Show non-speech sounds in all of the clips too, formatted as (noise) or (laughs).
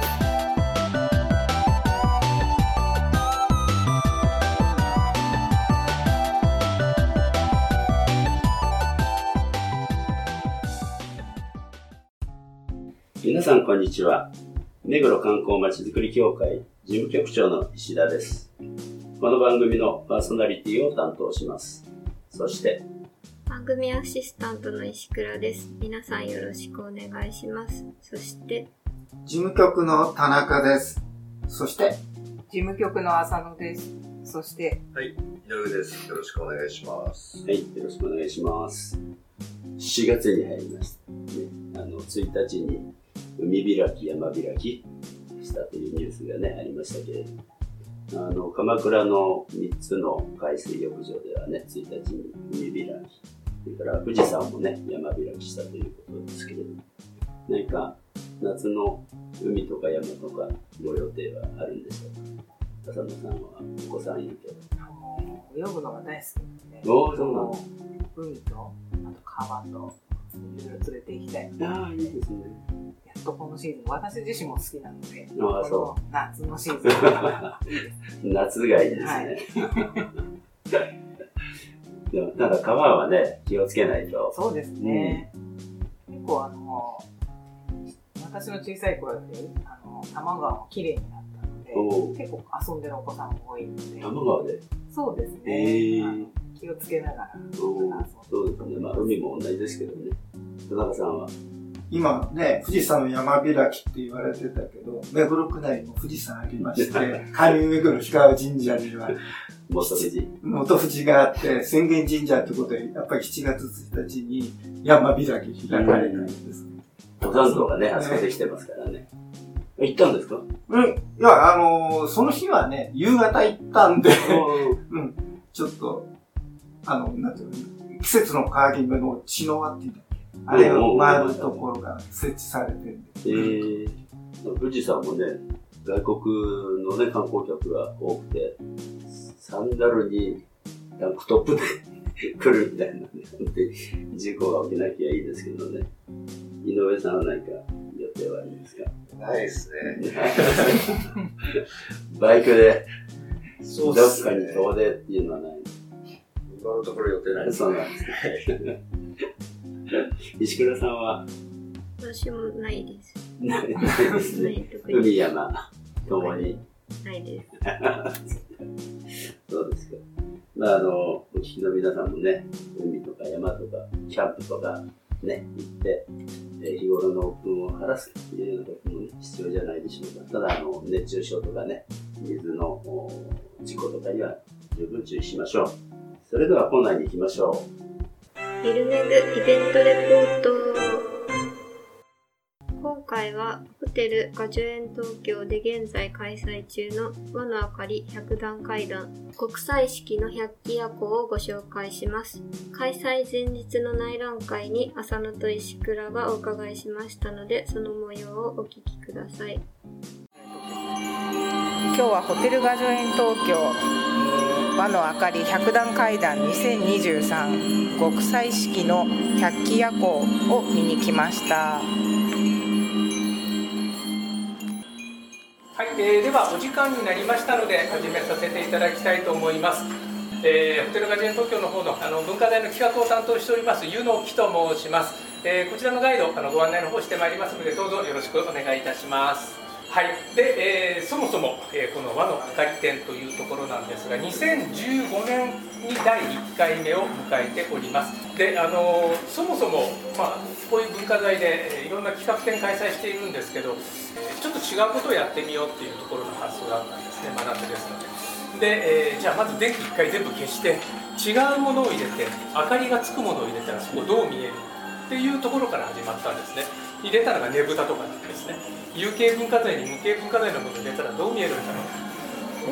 す。皆さんこんにちは。目黒観光まちづくり協会事務局長の石田です。この番組のパーソナリティを担当します。そして、番組アシスタントの石倉です皆さんよろしくお願いしますそして事務局の田中です。そして、事務局の浅野です。そして、はい、井上です。よろしくお願いします。はい、よろしくお願いします。4月に入りました。ね、あの、1日に海開き、山開きしたというニュースがね、ありましたけれども、あの、鎌倉の3つの海水浴場ではね、1日に海開き、それから富士山もね、山開きしたということですけれども、何か夏の海とか山とかご予定はあるんでしょうか？浅野さんはお子さんいるけど。泳ぐのが大好きなので、そ海と、あと川と、いろいろ連れて行きたい。ああ、いいですね。やっとこのシーズン、私自身も好きなので、あ夏のシーズン。(laughs) 夏がいいですね。はい (laughs) でも、ただ川はね、気をつけないと。そうですね。結構あの、私の小さい頃って、あの、多摩川も綺麗になったので、お結構遊んでるお子さんも多いので、多摩川で？そうですね。へえあの気をつけながらそうですね。まあ、海も同じですけどね。田中さんは？今ね、富士山の山開きって言われてたけど、目黒区内にも富士山ありまして、上目黒氷川神社には元富士。元富士があって、浅間神社ってことで、やっぱり7月1日に山開き開かれたんです。登山道がね、あそこできてますからね。行ったんですか？うん。いや、あのーその日はね、夕方行ったんで、うん。ちょっと、あの、なんていうの、季節の変わり目の血の輪っていうんだっけ？あれを回るところが設置されてるんで。えー、富士山もね、外国のね、観光客が多くて、サンダルにタンクトップで来るみたいなね、本当に事故が起きなきゃいいですけどね。井上さんは何か予定はありますか？ないですね。(laughs) バイクでそどっかに遠出っていうのはない今のところ予定ないです。そうなんですね。石倉さんは？私もないですないないですね。海山ともに。ないですそうですか。まあ、あの、お聞きの皆さんもね、海とか山とか、キャンプとかね、行って、えー日頃の鬱憤を晴らすというようなことも、ね、必要じゃないでしょうか。ただ、あの、熱中症とかね、水のお事故とかには十分注意しましょう。それでは、本内に行きましょゆるめぐイベントレポート。今回はホテルガジュエン東京で現在開催中の和の明かり百段階段。国際式の百鬼夜行をご紹介します。開催前日の内覧会に浅野と石倉がお伺いしましたのでその模様をお聞きください。今日はホテルガジュエン東京、えー和の明かり百段階段2023極彩式の百鬼夜行を見に来ましたはい、えーではお時間になりましたので始めさせていただきたいと思います。えーホテルガジェン東京の方のあの文化財の企画を担当しております湯野木と申します。えーこちらのガイドあのご案内の方してまいりますのでどうぞよろしくお願いいたします。はい、で、えーそもそも、えーこの和の明かり展というところなんですが2015年に第1回目を迎えております。であのそもそも、まあ、こういう文化財でえいろんな企画展開催しているんですけどえちょっと違うことをやってみようっていうところの発想だったんですね真夏ですので。で、えーじゃあまず電気1回全部消して違うものを入れて明かりがつくものを入れたらそこどう見えるっていうところから始まったんですね。入れたのがねぶたとかですね。有形文化財に無形文化財のものを入れたらどう見えるんだろ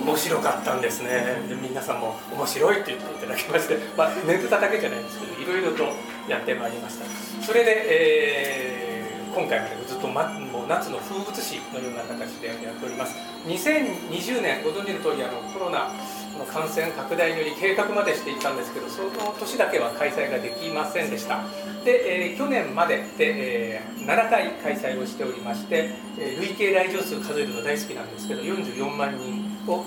う。面白かったんですね。で皆さんも面白いって言っていただきまして、まあ、ねぶただけじゃないんですけどいろいろとやってまいりました。それで、えー今回までずっと、ま、もう夏の風物詩のような形でやっております。2020年ご存知の通りあのコロナの感染拡大により計画までしていたんですけどその年だけは開催ができませんでした。で、えー、去年までで、えー、7回開催をしておりまして、累計来場数数えるの大好きなんですけど44万人を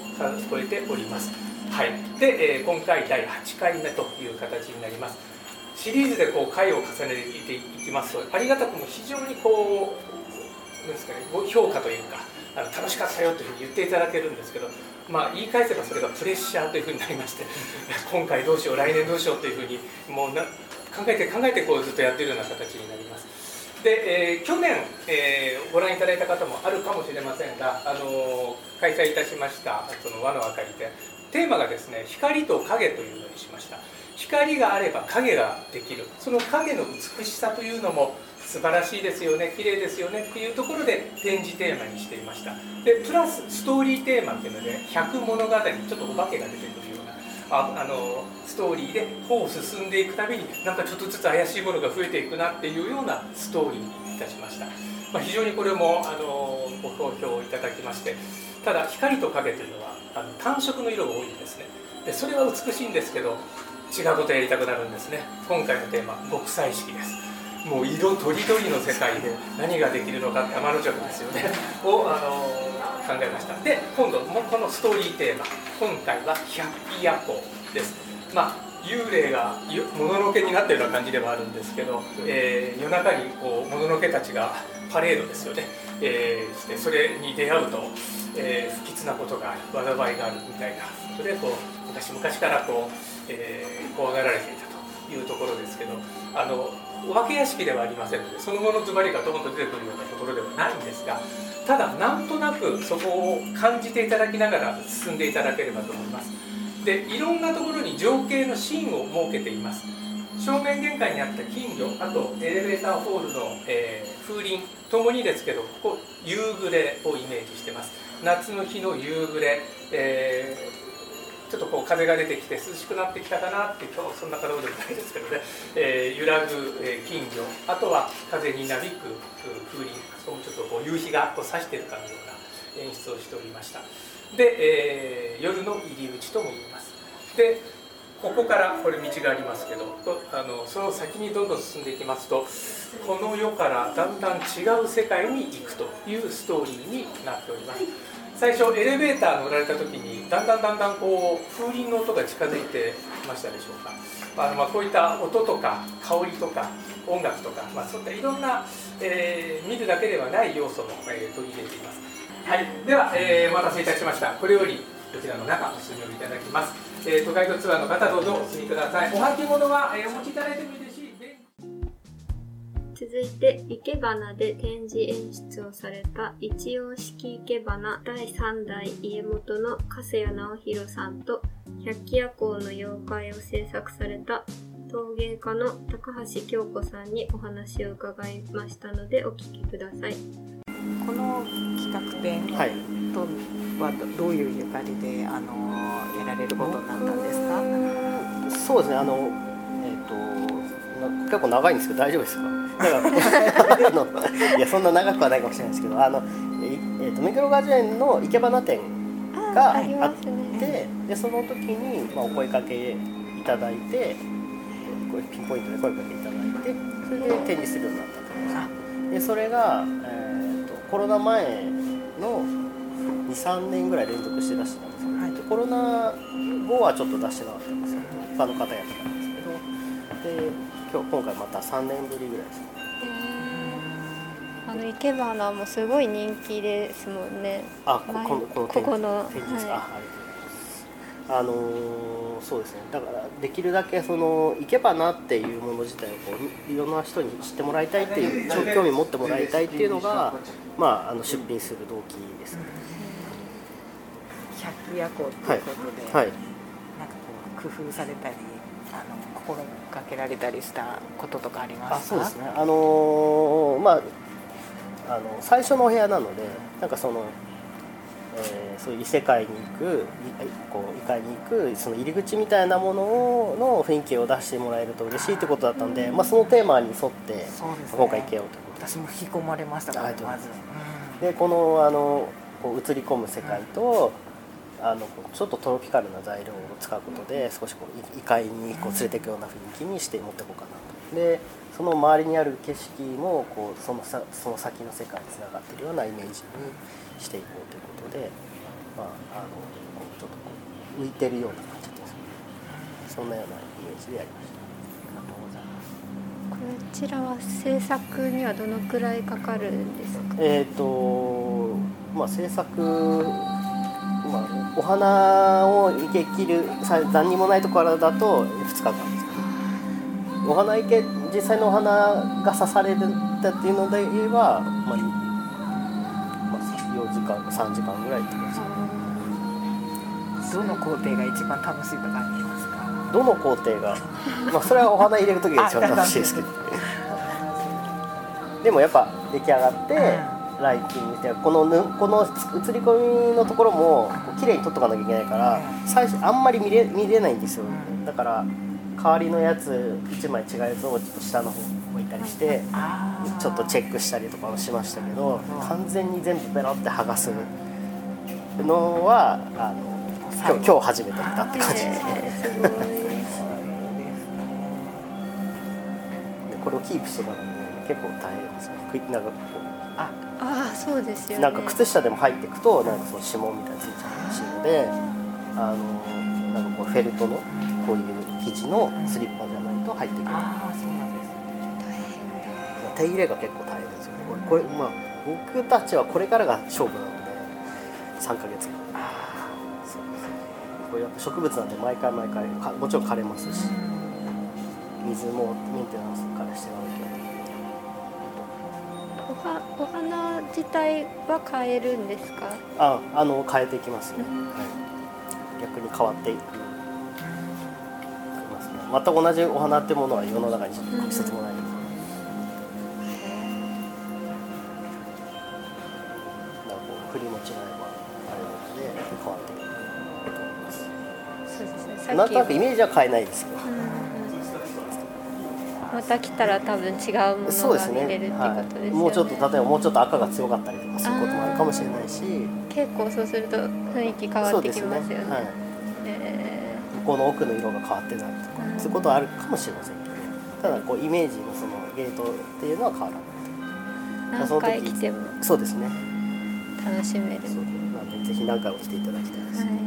超えております。はい。で、えー、今回第8回目という形になります。シリーズでこう回を重ねていきますとありがたくも非常にこうなんですかねご評価というかあの楽しかったよというふうに言っていただけるんですけどまあ言い返せばそれがプレッシャーというふうになりまして (laughs) 今回どうしよう来年どうしようというふうにもうな考えて考えてこうずっとやってるような形になります。で、えー、去年、えー、ご覧いただいた方もあるかもしれませんが、あのー、開催いたしましたその和の明かりでテーマがですね光と影というのにしました。光があれば影ができる。その影の美しさというのも素晴らしいですよね綺麗ですよねっていうところで展示テーマにしていました。でプラスストーリーテーマっていうので百物語ちょっとお化けが出てくるようなああのストーリーで歩を進んでいくたびになんかちょっとずつ怪しいものが増えていくなっていうようなストーリーにいたしました、まあ、非常にこれもあのご好評いただきましてただ光と影というのはあの単色の色が多いんですね。でそれは美しいんですけど違うことやりたくなるんですね。今回のテーマ極彩色です。もう色とりどりの世界で何ができるのか天の弱ですよね。(laughs) を、あの考えました。で今度もこのストーリーテーマ今回は百鬼夜行です。まあ幽霊がもののけになったような感じではあるんですけど、えー、夜中にこうもののけたちがパレードですよね、えー、してそれに出会うと、えー、不吉なことがある災いがあるみたいな。それでこう昔々からこう、えー、怖がられていたというところですけどあのお化け屋敷ではありませんのでその後のズバリがドーンと出てくるようなところではないんですがただなんとなくそこを感じていただきながら進んでいただければと思います。でいろんなところに情景のシーンを設けています。正面玄関にあった金魚あとエレベーターホールの、えー、風鈴ともにですけどここ夕暮れをイメージしてます。夏の日の夕暮れ、えーちょっとこう風が出てきて涼しくなってきたかなって今日そんな方でもないですけどね、えー、揺らぐ、え金魚あとは風になびく風鈴そこもちょっとこう夕日がこう差してるかのような演出をしておりました。で、えー、夜の入り口とも言います。でここからこれ道がありますけどあのその先にどんどん進んでいきますとこの世からだんだん違う世界に行くというストーリーになっております。最初エレベーター乗られた時にだんだんだんだんこう風鈴の音が近づいてましたでしょうか。あのまあこういった音とか香りとか音楽とか、まあ、そういったいろんな、えー、見るだけではない要素も、えー、取り入れています。はい。では、えー、お待たせいたしました。これよりこちらの中お進みをいただきます、えー、都会のツアーの方どうぞお進みください。お履物は、えー、お持ちいただいてもいい続いて、生け花で展示演出をされた一葉式生け花第3代家元の粕谷直弘さんと、百鬼夜行の妖怪を制作された陶芸家の高橋京子さんにお話を伺いましたのでお聞きください。この企画展とはどういうゆかりであのやられることになったんですか？そうですね。あの、えーと、結構長いんですけど大丈夫ですか？(laughs) いやそんな長くはないかもしれないですけどあの、えーと、目黒果樹園の生け花展があってでその時に、まあ、お声かけいただいてピンポイントで声かけいただいてそれで展示するようになったと。でそれが、えーと、コロナ前の23年ぐらい連続して出してたんですけど、はい、コロナ後はちょっと出してなかったんですけど他の方やってたんですけどで今日今回また3年ぶりぐらいですあの生け花もすごい人気ですもんね。あ、ここのこのここの展示ですか。はい、あのー、そうですね。だからできるだけその生け花っていうもの自体をこういろんな人に知ってもらいたいっていう興味持ってもらいたいっていうのがまああの出品する動機ですね。百鬼夜行ということで、はい、はい、なんかこう工夫されたりあの心がけられたりしたこととかありますか？あ、そうですね。あのー、まああの最初のお部屋なのでなんかその、えー、そういう異世界に行くこう異界に行くその入り口みたいなものの雰囲気を出してもらえると嬉しいってことだったんで、まあ、そのテーマに沿って今回行けようということ私も引き込まれましたからありがとうごまずざいます。でこのあのこう映り込む世界とあのちょっとトロピカルな材料を使うことで少しこうい異界にこう連れていくような雰囲気にして持っていこうかなと。でその周りにある景色もこうそのさその先の世界につながっているようなイメージにしていこうということで、まあ、あのちょっとこう浮いてるような感じですそんなようなイメージでやりました。ありがとうございますこちらは制作にはどのくらいかかるんですか？えっ、とまあ制作、まあ、お花を生け切るさ何にもないところだと2日間お花生け実際のお花が刺されるっていうので言えば、まあ、いまあ、4時間3時間ぐらいってことですね。どの工程が一番楽しいとかありますか？どの工程が、まあ、それはお花入れる時が一番楽しいですけど (laughs) でもやっぱ出来上がって、ライティングしてこのぬこの映り込みのところもこう綺麗に撮っとかなきゃいけないから最初あんまり見れ見れないんですよ。だから代わりのやつ1枚違うやつをちょっと下の方に置いたりしてちょっとチェックしたりとかもしましたけど完全に全部ペロって剥がすのはあの今日今日初めて見たって感じ。(laughs) ですね。これをキープしてからね結構大変ですね。なんかこああそうですよね。うなんか靴下でも入っていくとなんかその指紋みたいなのついちゃうらしいのであのなんかこうフェルトのこういう生地のスリッパじゃないと入っていけない。ああそうなんです手入れが結構大変ですよねこれまあ僕たちはこれからが勝負なので3ヶ月間。そうですね。これやっぱ植物なんで毎回毎回かもちろん枯れますし。水もメンテナンスからしていかなきゃいけお花自体は変えるんですか？ああの変えていきますね、はい、逆に変わっていくますね。全く同じお花ってものは世の中に一つもないので、なんかこう振りも違えばあれなので変わっていくと思います。そうですね。なんとなくイメージは変えないですけど、また来たら多分違うものがそうですね。見れるってことですよね。はい、もうちょっと例えばもうちょっと赤が強かったりとかすることもあるかもしれないし。結構そうすると雰囲気変わってきますよね。はい、え向こうの奥の色が変わってたりとか、うん。そういうことはあるかもしれませんけどただこうイメージのそのゲートっていうのは変わらない。ー何回来ても。そうですね。楽しめる。そう。なんでぜひ何回も来ていただきたいです、はい、な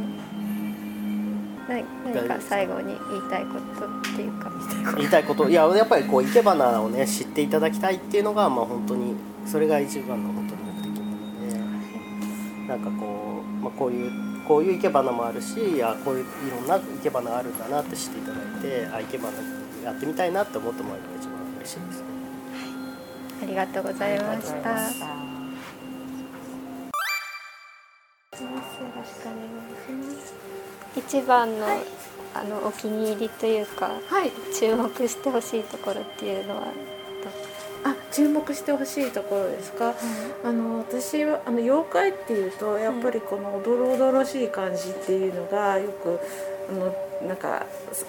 何か？最後に言いたいことっていうか。言いたいこと？いややっぱりこう生け花をね知っていただきたいっていうのがまあ本当にそれが一番の本当に目的なので。なんかこう、まあ、こういうこういう生け花もあるしあこういういろんな生け花があるんだなって知っていただいてあ生け花やってみたいなって思ってもらえるのが一番嬉しいですね。ありがとうございました一番の、あのお気に入りというかはい、注目してほしいところっていうのはあ注目してほしいところですか、あの私はあの妖怪っていうとやっぱりこのおどろおどろしい感じっていうのがよくあのなんかす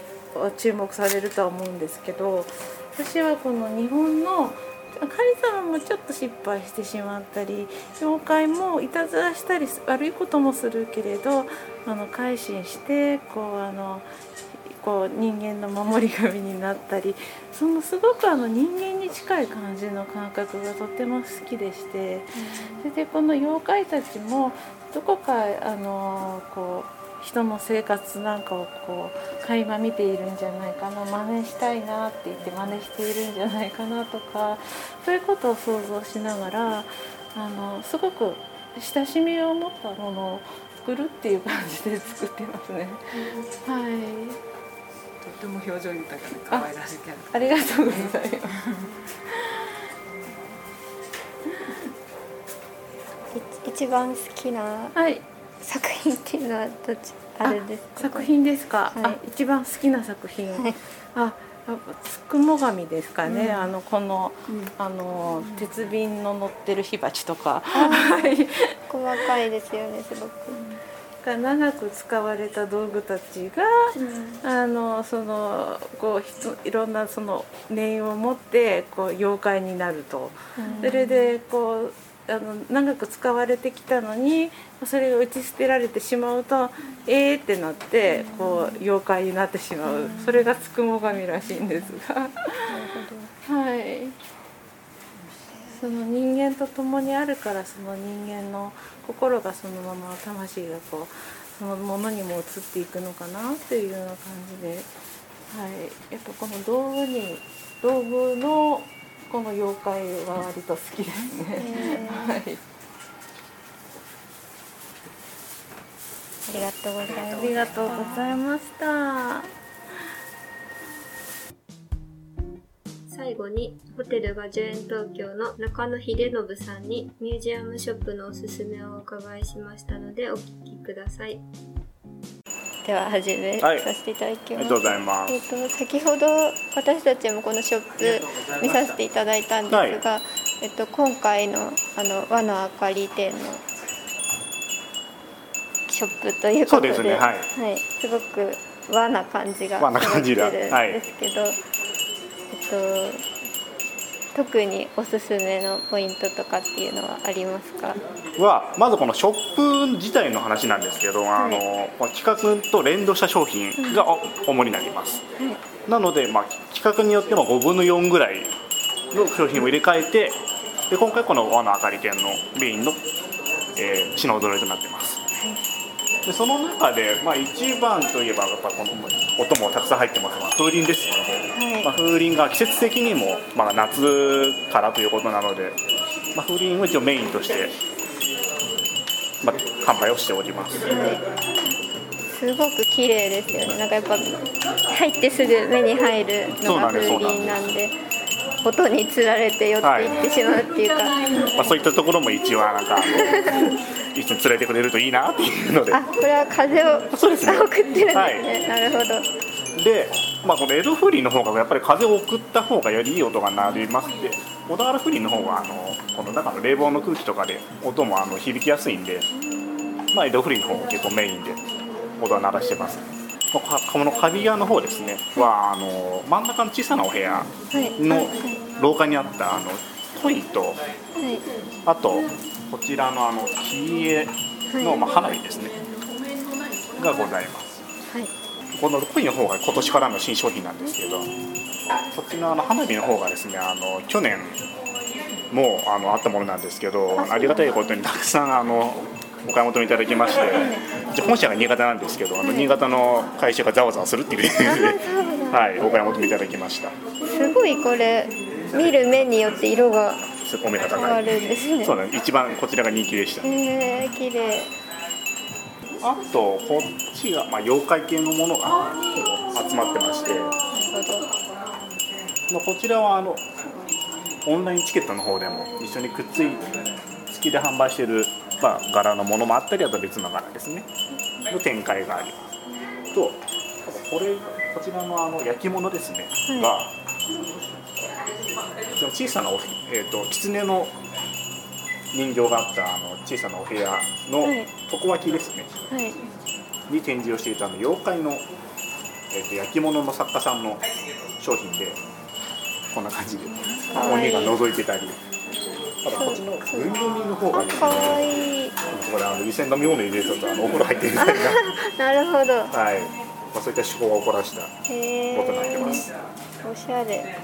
注目されるとは思うんですけど私はこの日本の神様もちょっと失敗してしまったり妖怪もいたずらしたり悪いこともするけれどあの改心してこうあのこう人間の守り神になったりそのすごくあの人間に近い感じの感覚がとても好きでしてそれでこの妖怪たちもどこかあのこう人の生活なんかをこう垣間見ているんじゃないかな真似したいなって言って真似しているんじゃないかなとかそういうことを想像しながらあのすごく親しみを持ったものを作るっていう感じで作ってますね。はいとっても表情豊かで可愛らしいキャラありがとうございます。い一番好きなはい、作品っていうのはどっちあるんですか？作品ですか？はい。あ、一番好きな作品。はい。あ、やっぱつくも神ですかね。うん。あのこの、うん。あの鉄瓶の乗ってる火鉢とか、はい、細かいですよねすごく。が長く使われた道具たちが、あのそのこういろんなその念を持ってこう妖怪になると、それでこうあの長く使われてきたのにそれが打ち捨てられてしまうとえーってなってこう妖怪になってしまう、それがつくも神らしいんですが。はい。その人間と共にあるからその人間の心がそのまま魂がこうそのものにも移っていくのかなっていうような感じで、はい、やっぱこの道具に道具のこの妖怪は割と好きですね。はいありがとうございます。ありがとうございました。最後にホテルガジュエン東京の中野秀信さんにミュージアムショップのおすすめをお伺いしましたのでお聞きくださいでは始めはい。させていただきます、ありがとうございえっと、先ほど私たちもこのショップ見させていただいたんですが、はい。えっと、今回のあの和の明かり店のショップということでそうですね。はい。すごく和な感じが和な感じだ。すごくはい出るんですけど、えっと、特におすすめのポイントとかっていうのはありますか？はまずこのショップ自体の話なんですけど、あのまあ企画と連動した商品がお主になります、なので、まあ、企画によっても5分の4ぐらいの商品を入れ替えてで今回この和の明かり店のメインの、えー品揃えとなってます、でその中で、まあ、一番といえばやっぱこの音もたくさん入ってますが風鈴ですね、まあ、風鈴が季節的にも、まあ、夏からということなので、まあ、風鈴を一応メインとして、まあ、販売をしております。すごく綺麗ですよね。なんかやっぱ入ってすぐ目に入るのが風鈴なんで音につられて寄っていってしまうっていうか、まあ、そういったところも一応なんか (laughs) 一緒に連れてくれるといいなっていうので。あこれは風を送ってるんですね、はい。なるほどで、まあ、この江戸風鈴の方がやっぱり風を送った方がよりいい音が鳴りますで小田原風鈴の方はあのこの中の冷房の空気とかで音もあの響きやすいんで、まあ、江戸風鈴の方を結構メインで音は鳴らしてます。ここの鍵屋の方ですねはあの真ん中の小さなお部屋の廊下にあったあのコイとはい。あとこちらのあの木絵の、まあ、花火ですねがございます。はいこのコイの方が今年からの新商品なんですけどこっちのあの花火の方がですねあの去年もあのあったものなんですけどありがたいことにたくさんあのお買い求めいただきまして本社が新潟なんですけどあの新潟の会社がざわざわするっていうはい、お買い求めいただきました。すごいこれ見る目によって色がお目が変わ高いるんですね。そうなんです。一番こちらが人気でしたえー、綺麗あとこっちが、まあ、妖怪系のものが集まってまして、まあ、こちらはあのオンラインチケットの方でも一緒にくっつい付きで販売してる、まあ、柄のものもあったりあとは別の柄ですね。の展開があります。とこれこちらのあの焼き物ですね、がその小さなお、えー、と狐の人形があったあの小さなお部屋のはい。床脇ですに展示をしていたあの妖怪の、えー、と焼き物の作家さんの商品でこんな感じで鬼が覗いてたり。あとこっちのの方がですねかわいい。これあの湯煎飲み物入れるとあのお風呂入ってる。みたいなるほど。な、はい。まあ、そういった趣向を凝らしたへことになってます。おしゃれ。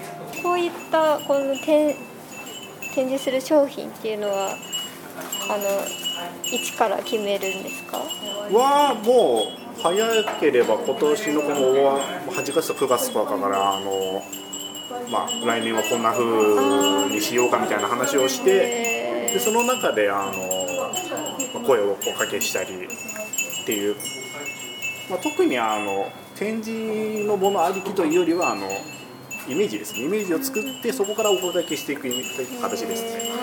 こういったこの展展示する商品っていうのはあの一から決めるんですか？はもう早ければ今年のこの8月と9月とかからあの、まあ、来年はこんな風にしようかみたいな話をしてでその中であのまあ声をおかけしたりっていう、まあ、特にあの展示のものありきというよりはあのイメージですね。イメージを作ってそこからお届けしていく形ですね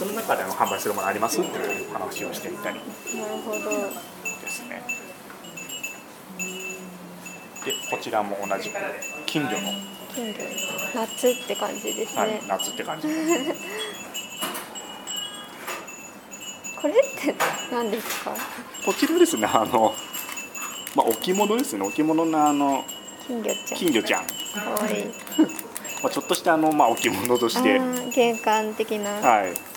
その中であの販売するものありますっていう話をしていたりなるほど。ですね。でこちらも同じく金魚の、金魚夏って感じですね、はい、夏って感じ。(laughs) これって何ですか？こちらですねあのまあ置物ですね。置物のあの金魚ちゃん。金魚ちゃん、かわいい。(laughs) まあ、ちょっとしたあのまあ置物として。玄関的な。はい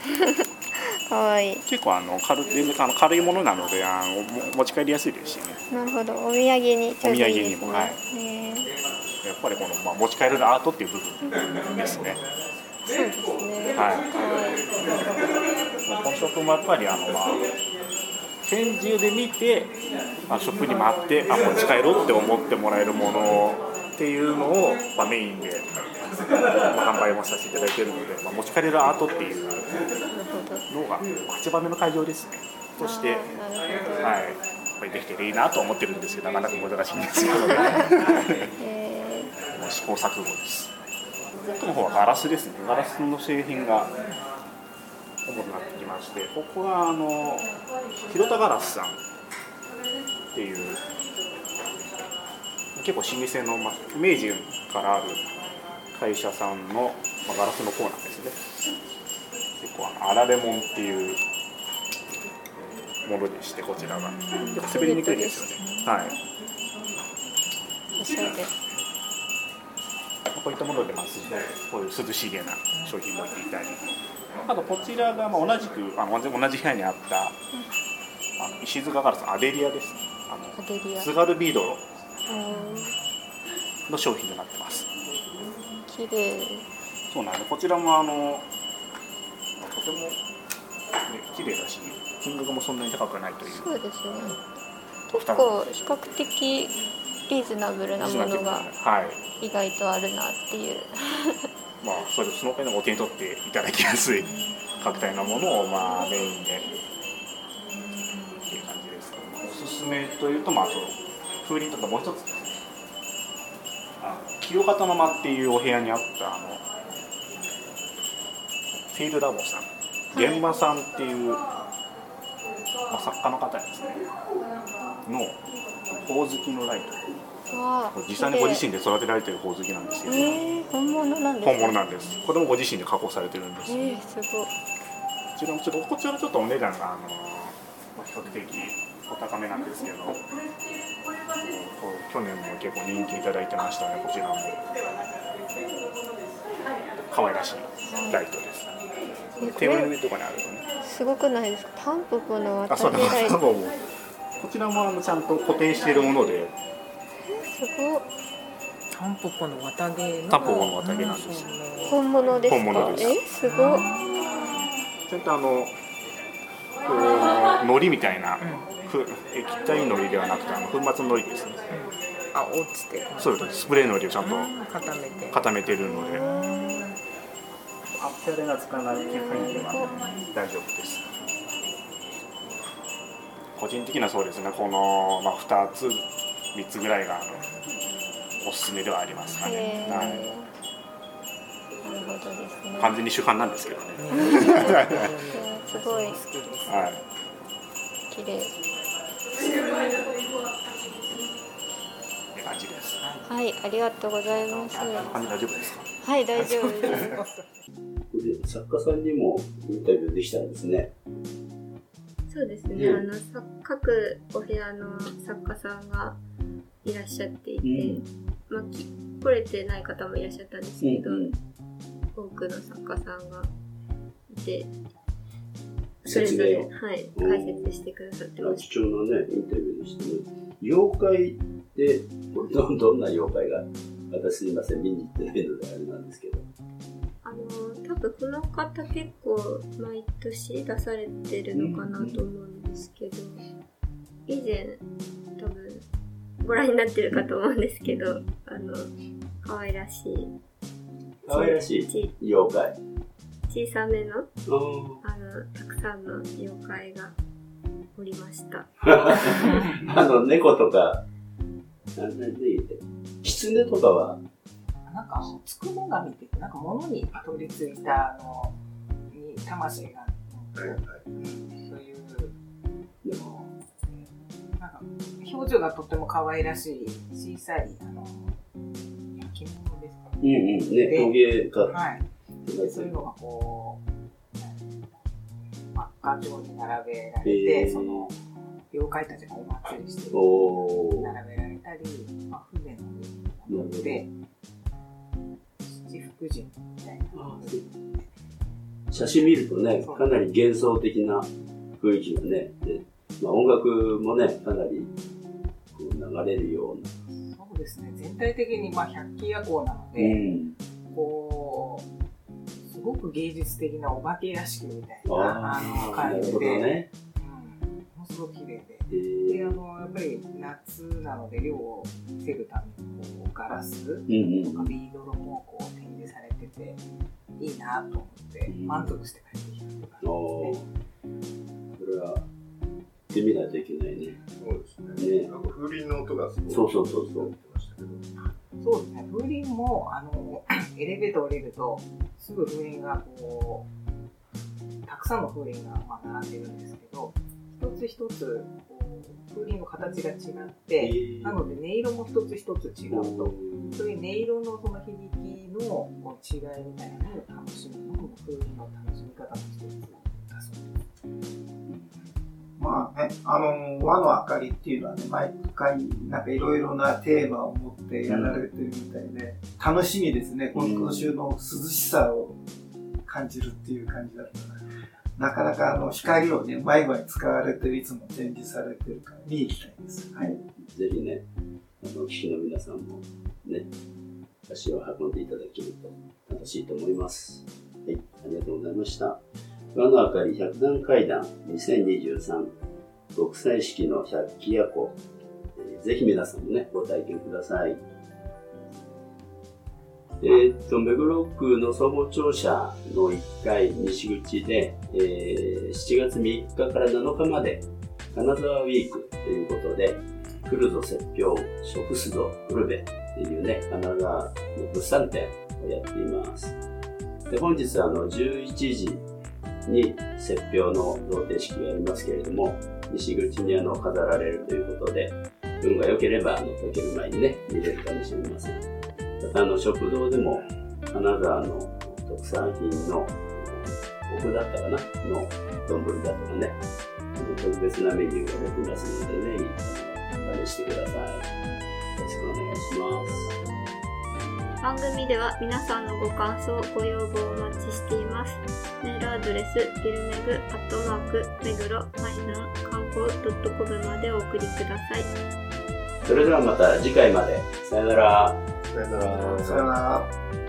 (laughs) かわいい。結構あの軽全然あの軽いものなのであのも持ち帰りやすいですしね。なるほどお土産にちょうどいいですね。お土産にもはい。やっぱりこの、まあ、持ち帰れるアートっていう部分ですね。そうですねはい。かわい。い。このショップもやっぱりあの、まあ、展示で見て、まあ、ショップに回ってあ持ち帰ろうって思ってもらえるものってい。うのを、まあ、メインで、まあ、販売もさせていただいているので、まあ、持ち帰れるアートっていうのが8番目の会場ですね。として、はい、あーなるほど。やっぱりできてるいいなと思ってるんですけどなかなか難しいんですけどね。(laughs) えもう試行錯誤です。奥の方はガラスですね。ガラスの製品が主になってきましてここはあの広田ガラスさんっていう結構老舗の、まあ、明治からある会社さんの、まあ、ガラスのコーナーですね。結構あのアラレモンっていうものでしてこちらが。結構滑りにくいですよね。はい。ー、おしゃれこういったもので、まあ、こういう涼しげな商品も置いていたり、あとこちらがまあ同じくあの同じ部屋にあった、あの石塚ガラスのアデリアですね。あのアデリア。津軽ビードロうんの商品となってます。綺麗。そうなんで、こちらもあのまあとても、ね、綺麗だし、金額もそんなに高くないという。そうですね。結構比較的リーズナブルなものがはい。意外とあるなっていう。(laughs) まあ、それその点でお手に取っていただきやすい角体のものをまあメインで。っていう感じですおすすめというと、まあ、あと風鈴とかもう一つ清方の間っていうお部屋にあったあのフィールラボさん。現場さんっていう、まあ、作家の方ですね。のほおずきのライト。実際にご自身で育てられてるほおずきなんですけど、えー、本物なんですか本物なんです。これもご自身で加工されてるんです、えー、すごい。こちらもちょっとこちらはちょっとお値段があのまあ比較的お高めなんですけどこう去年も結構人気いただいてましたねこちらも可愛らしいライトです。えこテーブルのれ上とかにあるとねすごくないですか？タンポポのこちらもあのちゃんと固定しているもので。すごいタンポポの綿毛のタンポポの綿毛なんです。本物です。か本物ですえすごいちゃんとあのこう海苔みたいな、ふ液体海苔ではなくてあの粉末の海苔ですね。あ落ちて。そうです。スプレーのりをちゃんと固めて。固めてるので。あっさりがつかない範囲では。大丈夫です。個人的にはそうですねこの、まあ、2つ3つぐらいがあのおすすめではありますかね、はい、なるほどですね。完全に主観なんですけどね。(laughs) すごい。はい。綺麗って感じですはいありがとうございます大丈夫ですかはい大丈夫ですこれ作家さんにもインタビューできたんですね。そうですね、うんあのさ各お部屋の作家さんがいらっしゃっていて、まあ、き来れてない方もいらっしゃったんですけど、多くの作家さんがいてそれぞれ、はい、解説してくださってまし貴重なね、インタビューでしたね。妖怪って、どどんな妖怪が、私すいません、見に行ってないのであれなんですけど。たあの多分この方結構毎年出されてるのかなと思うんですけど、以前多分ご覧になってるかと思うんですけどあの可愛らしい可愛らしい妖怪。小さめのああのたくさんの妖怪がおりました。(laughs) あの、猫とか、なんなんで言って、狐とかは、なんかつくも神ってなんか物に取り付いたあのに魂がある、はいはいそういうのなんか表情がとっても可愛らしい小さいあの焼き物ですかうんうん、ね、で陶芸家。はいそういうのが。こうあっ画像に並べられて、へー。その妖怪たちがお祭りして並べられたり、まあ、船の上に乗って七福神みたいな。写真見るとね、かなり幻想的な雰囲気がね、でまあ、音楽もね、かなりこう流れるような。そうですね。全体的にまあ百鬼夜行なのうで、ん。こうすごく芸術的なお化け屋敷みたいなああの感じで、ね。うん、ものすごく綺麗で。えーであのやっぱり夏なので涼を防ぐためにこうガラスうんうんとかビードロもこう展示されてていいなと思って満足して帰ってきたっていう感じおーそれは、行ってみないといけないね。そうですね。ねなんか風鈴の音がすごい。そうそうそうそう。そうですね風鈴もあの (clears throat) エレベーター降りるとすぐ風鈴がこうたくさんの風鈴がまあ並んでるんですけど一つ一つ風鈴の形が違って、なので音色も一つ一つ違うと。そういう音色のその響きの違いみたいなのを楽しむのも風鈴の楽しみ方の一つだそうです。まあね、あの、和の明かりっていうのはね、毎回、なんかいろいろなテーマを持ってやられてるみたいで、楽しみですね、この今週の涼しさを感じるっていう感じだったな。なかなかあの、光をね、うまい具合に使われてる、いつも展示されてるから見に行きたいです。はい。ぜひね、あの、聞きの皆さんもね、足を運んでいただけると楽しいと思います。はい、ありがとうございました。和の明かり百段階段2023国際式の百鬼夜行、ぜひ皆さんもね、ご体験ください。えーっと、目黒区の総合庁舎の1階西口で、えー7月3日から7日まで金沢ウィークということで、来るぞ説教、食すぞグルベっていうね、金沢の物産展をやっています。で、本日あの11時に説教の贈呈式がありますけれども、西口にあの飾られるということで、運が良ければあの溶ける前にね、見れるかもしれません。またあの食堂でも金沢の特産品の僕だったかなの丼だとかね、特別なメニューが出てますので、ぜひあの試してください。よろしくお願いします。番組では皆さんのご感想、ご要望をお待ちしています。メールアドレス、ギルメグアットマーク、目黒マイナー観光 .com までお送りください。それではまた次回まで。さよなら。さよなら。さよなら。